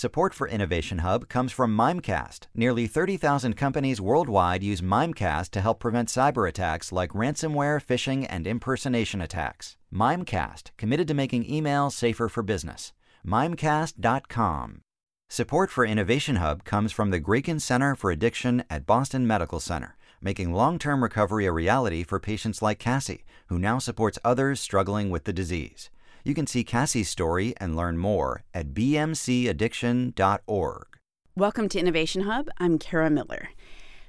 Support for Innovation Hub comes from Mimecast. Nearly 30,000 companies worldwide use Mimecast to help prevent cyber attacks like ransomware, phishing, and impersonation attacks. Mimecast, committed to making email safer for business. Mimecast.com. Support for Innovation Hub comes from the Grayken Center for Addiction at Boston Medical Center, making long term recovery a reality for patients like Cassie, who now supports others struggling with the disease. You can see Cassie's story and learn more at bmcaddiction.org. Welcome to Innovation Hub. I'm Kara Miller.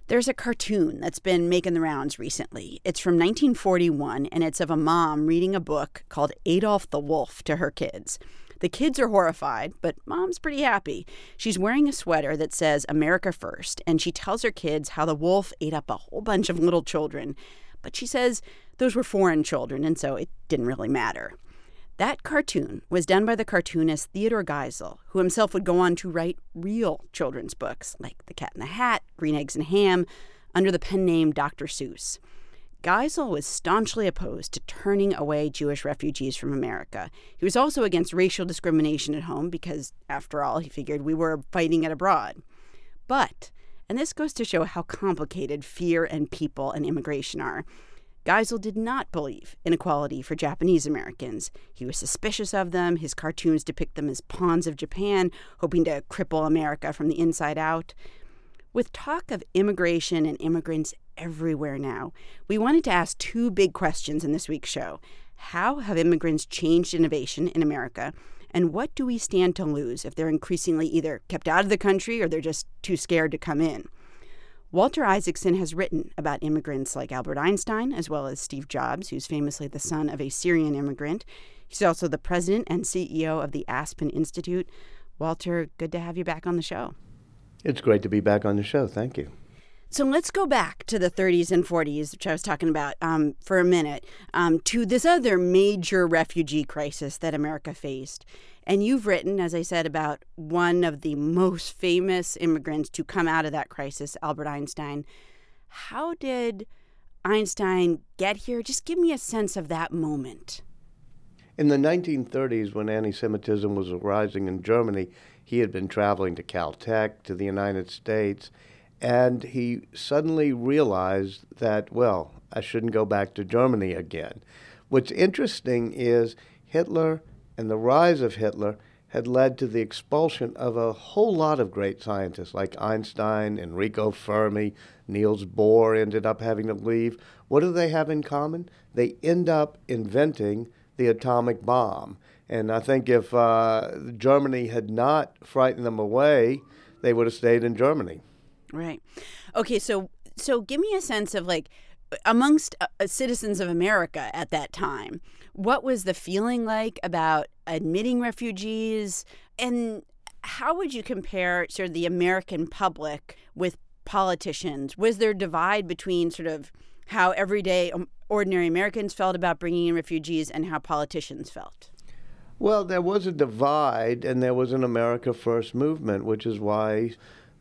There's a cartoon that's been making the rounds recently. It's from 1941, and it's of a mom reading a book called Adolf the Wolf to her kids. The kids are horrified, but mom's pretty happy. She's wearing a sweater that says America First, and she tells her kids how the wolf ate up a whole bunch of little children. But she says those were foreign children, and so it didn't really matter. That cartoon was done by the cartoonist Theodore Geisel, who himself would go on to write real children's books like The Cat in the Hat, Green Eggs and Ham, under the pen name Dr. Seuss. Geisel was staunchly opposed to turning away Jewish refugees from America. He was also against racial discrimination at home because, after all, he figured we were fighting it abroad. But, and this goes to show how complicated fear and people and immigration are, Geisel did not believe in equality for Japanese Americans. He was suspicious of them. His cartoons depict them as pawns of Japan, hoping to cripple America from the inside out. With talk of immigration and immigrants everywhere now. We wanted to ask two big questions in this week's show. How have immigrants changed innovation in America? And what do we stand to lose if they're increasingly either kept out of the country or they're just too scared to come in? Walter Isaacson has written about immigrants like Albert Einstein, as well as Steve Jobs, who's famously the son of a Syrian immigrant. He's also the president and CEO of the Aspen Institute. Walter, good to have you back on the show. It's great to be back on the show. Thank you. So let's go back to the 30s and 40s, which I was talking about um, for a minute, um, to this other major refugee crisis that America faced. And you've written, as I said, about one of the most famous immigrants to come out of that crisis, Albert Einstein. How did Einstein get here? Just give me a sense of that moment. In the 1930s, when anti Semitism was rising in Germany, he had been traveling to Caltech, to the United States and he suddenly realized that, well, I shouldn't go back to Germany again. What's interesting is Hitler and the rise of Hitler had led to the expulsion of a whole lot of great scientists like Einstein, Enrico Fermi, Niels Bohr ended up having to leave. What do they have in common? They end up inventing the atomic bomb. And I think if uh, Germany had not frightened them away, they would have stayed in Germany. Right. Okay. So so give me a sense of like amongst uh, uh, citizens of America at that time, what was the feeling like about admitting refugees, and how would you compare sort of the American public with politicians? Was there a divide between sort of how everyday um, ordinary Americans felt about bringing in refugees and how politicians felt? Well, there was a divide, and there was an America First movement, which is why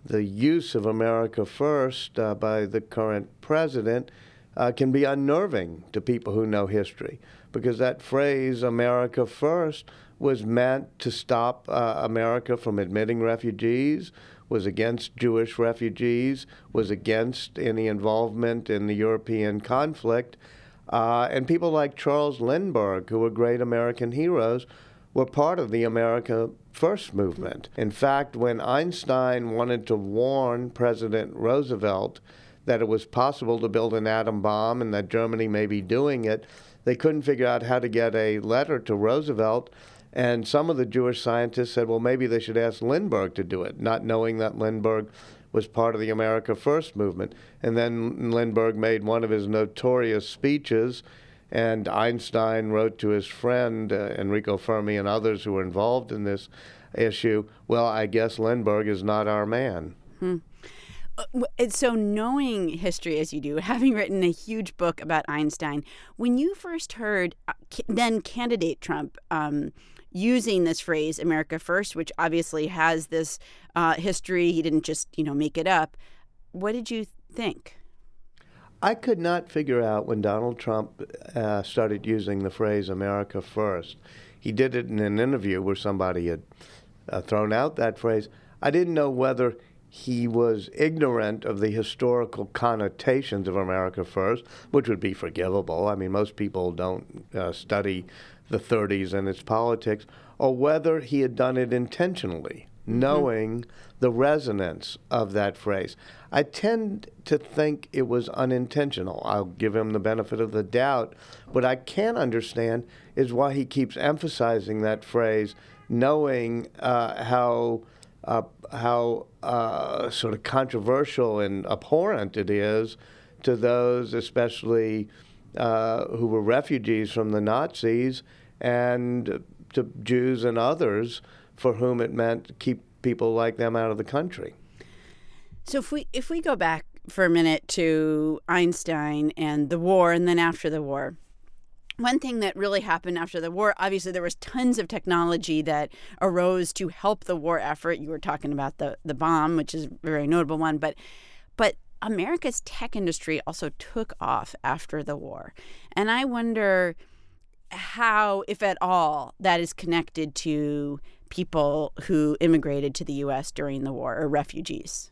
the use of America First uh, by the current president uh, can be unnerving to people who know history because that phrase, America First, was meant to stop uh, America from admitting refugees, was against Jewish refugees, was against any involvement in the European conflict. Uh, and people like Charles Lindbergh, who were great American heroes, were part of the America First movement. In fact, when Einstein wanted to warn President Roosevelt that it was possible to build an atom bomb and that Germany may be doing it, they couldn't figure out how to get a letter to Roosevelt. And some of the Jewish scientists said, well, maybe they should ask Lindbergh to do it, not knowing that Lindbergh was part of the America First movement. And then Lindbergh made one of his notorious speeches and Einstein wrote to his friend uh, Enrico Fermi and others who were involved in this issue, well, I guess Lindbergh is not our man. Hmm. Uh, so, knowing history as you do, having written a huge book about Einstein, when you first heard uh, then candidate Trump um, using this phrase "America First, which obviously has this uh, history, he didn't just you know make it up. What did you think? I could not figure out when Donald Trump uh, started using the phrase America First. He did it in an interview where somebody had uh, thrown out that phrase, I didn't know whether he was ignorant of the historical connotations of America First, which would be forgivable. I mean, most people don't uh, study the 30s and its politics, or whether he had done it intentionally, mm-hmm. knowing the resonance of that phrase. I tend to think it was unintentional. I'll give him the benefit of the doubt. What I can't understand is why he keeps emphasizing that phrase, knowing uh, how uh, how uh, sort of controversial and abhorrent it is to those, especially uh, who were refugees from the Nazis, and to Jews and others for whom it meant keep people like them out of the country. So if we if we go back for a minute to Einstein and the war, and then after the war one thing that really happened after the war obviously there was tons of technology that arose to help the war effort you were talking about the the bomb which is a very notable one but but america's tech industry also took off after the war and i wonder how if at all that is connected to people who immigrated to the us during the war or refugees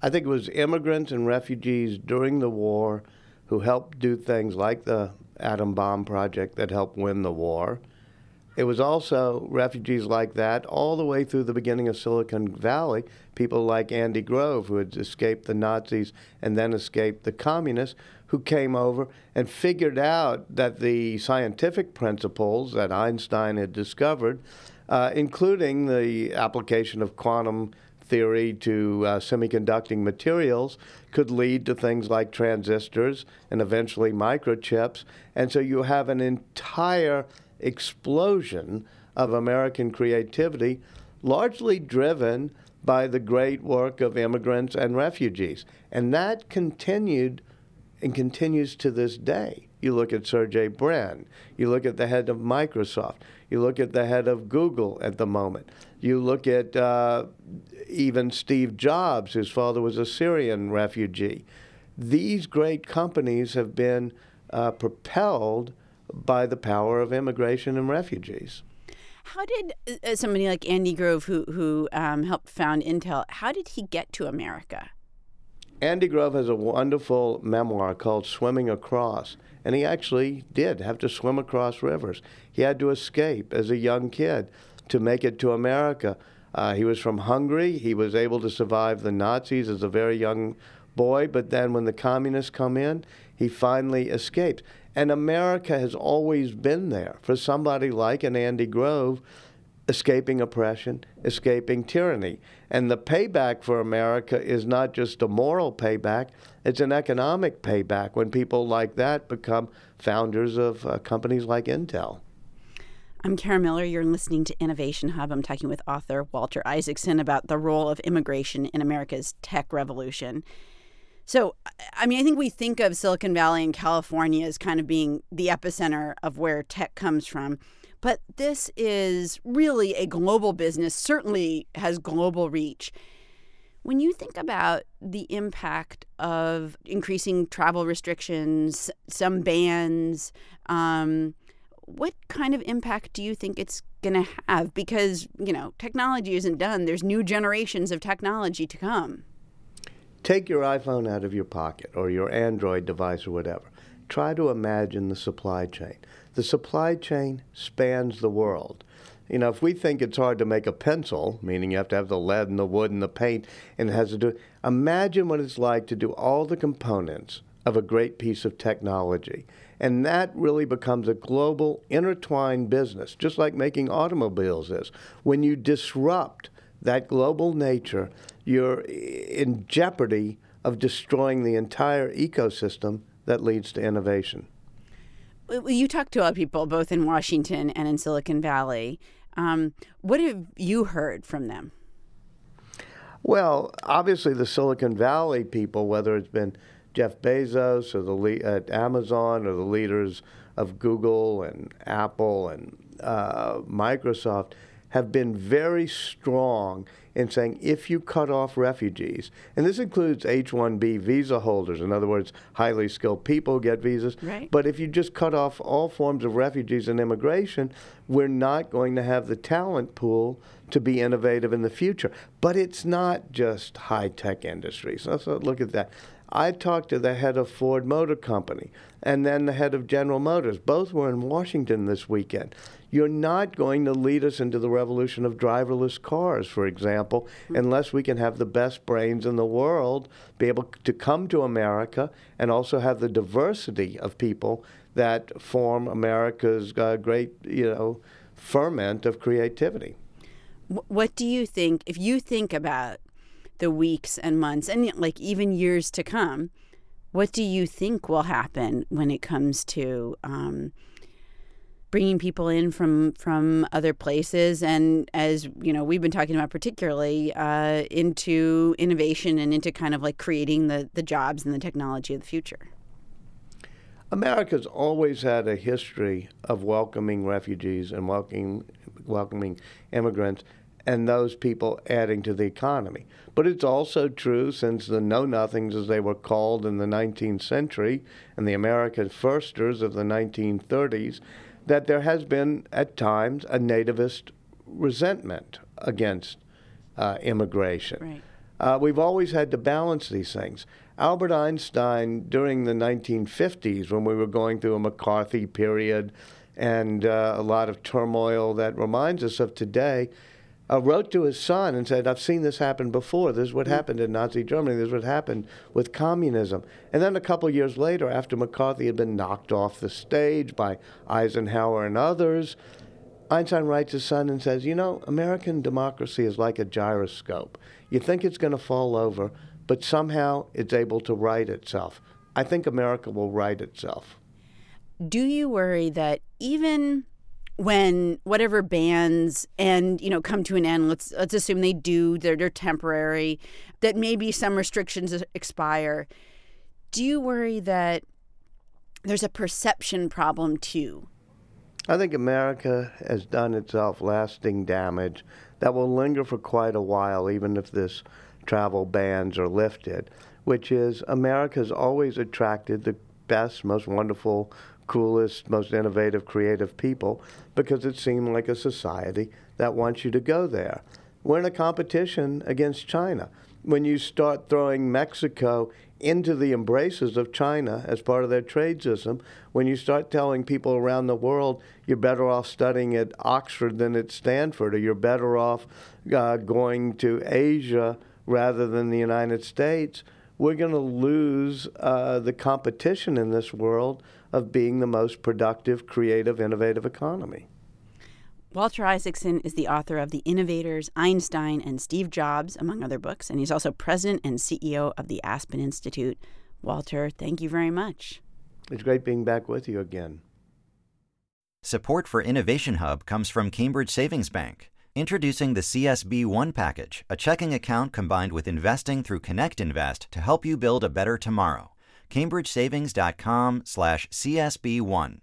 i think it was immigrants and refugees during the war who helped do things like the atom bomb project that helped win the war. It was also refugees like that all the way through the beginning of Silicon Valley, people like Andy Grove, who had escaped the Nazis and then escaped the communists, who came over and figured out that the scientific principles that Einstein had discovered, uh, including the application of quantum theory to uh, semiconducting materials could lead to things like transistors and eventually microchips. And so you have an entire explosion of American creativity, largely driven by the great work of immigrants and refugees. And that continued and continues to this day. You look at Sergey Brin, you look at the head of Microsoft, you look at the head of Google at the moment. You look at uh, even Steve Jobs, whose father was a Syrian refugee. These great companies have been uh, propelled by the power of immigration and refugees. How did uh, somebody like Andy Grove, who who um, helped found Intel, how did he get to America? Andy Grove has a wonderful memoir called Swimming Across, and he actually did have to swim across rivers. He had to escape as a young kid to make it to America. Uh, he was from Hungary. He was able to survive the Nazis as a very young boy, but then when the communists come in, he finally escapes. And America has always been there for somebody like an Andy Grove escaping oppression, escaping tyranny. And the payback for America is not just a moral payback, it's an economic payback when people like that become founders of uh, companies like Intel. I'm Kara Miller. You're listening to Innovation Hub. I'm talking with author Walter Isaacson about the role of immigration in America's tech revolution. So, I mean, I think we think of Silicon Valley and California as kind of being the epicenter of where tech comes from. But this is really a global business, certainly has global reach. When you think about the impact of increasing travel restrictions, some bans, um, what kind of impact do you think it's going to have? Because, you know, technology isn't done, there's new generations of technology to come. Take your iPhone out of your pocket or your Android device or whatever. Try to imagine the supply chain. The supply chain spans the world. You know, if we think it's hard to make a pencil, meaning you have to have the lead and the wood and the paint, and it has to do, imagine what it's like to do all the components of a great piece of technology. And that really becomes a global, intertwined business, just like making automobiles is. When you disrupt that global nature, you're in jeopardy of destroying the entire ecosystem that leads to innovation. You talk to a lot of people, both in Washington and in Silicon Valley. Um, what have you heard from them? Well, obviously, the Silicon Valley people, whether it's been Jeff Bezos or the le- at Amazon or the leaders of Google and Apple and uh, Microsoft have been very strong in saying if you cut off refugees, and this includes H 1B visa holders, in other words, highly skilled people get visas, right. but if you just cut off all forms of refugees and immigration, we're not going to have the talent pool to be innovative in the future. But it's not just high tech industries. Let's look at that. I talked to the head of Ford Motor Company and then the head of General Motors. Both were in Washington this weekend. You're not going to lead us into the revolution of driverless cars, for example, mm-hmm. unless we can have the best brains in the world be able to come to America and also have the diversity of people that form America's uh, great, you know, ferment of creativity. What do you think, if you think about the weeks and months and like even years to come, what do you think will happen when it comes to um, bringing people in from from other places? And as you know we've been talking about particularly uh, into innovation and into kind of like creating the the jobs and the technology of the future. America's always had a history of welcoming refugees and welcoming welcoming immigrants and those people adding to the economy. But it's also true since the Know Nothings, as they were called in the 19th century, and the American Firsters of the 1930s, that there has been at times a nativist resentment against uh, immigration. Right. Uh, we've always had to balance these things. Albert Einstein, during the 1950s, when we were going through a McCarthy period and uh, a lot of turmoil that reminds us of today, uh, wrote to his son and said, I've seen this happen before. This is what mm-hmm. happened in Nazi Germany. This is what happened with communism. And then a couple years later, after McCarthy had been knocked off the stage by Eisenhower and others, Einstein writes his son and says, You know, American democracy is like a gyroscope. You think it's going to fall over, but somehow it's able to right itself. I think America will right itself. Do you worry that even when whatever bans and you know come to an end let's let's assume they do they're, they're temporary that maybe some restrictions expire. Do you worry that there's a perception problem too? I think america has done itself lasting damage that will linger for quite a while even if this travel bans are lifted which is america's always attracted the best most wonderful coolest, most innovative, creative people because it seemed like a society that wants you to go there. We're in a competition against China. When you start throwing Mexico into the embraces of China as part of their trade system, when you start telling people around the world you're better off studying at Oxford than at Stanford, or you're better off uh, going to Asia rather than the United States, we're going to lose uh, the competition in this world of being the most productive, creative, innovative economy. Walter Isaacson is the author of The Innovators, Einstein, and Steve Jobs, among other books, and he's also president and CEO of the Aspen Institute. Walter, thank you very much. It's great being back with you again. Support for Innovation Hub comes from Cambridge Savings Bank. Introducing the CSB One package, a checking account combined with investing through Connect Invest to help you build a better tomorrow. Cambridgesavings.com slash csb1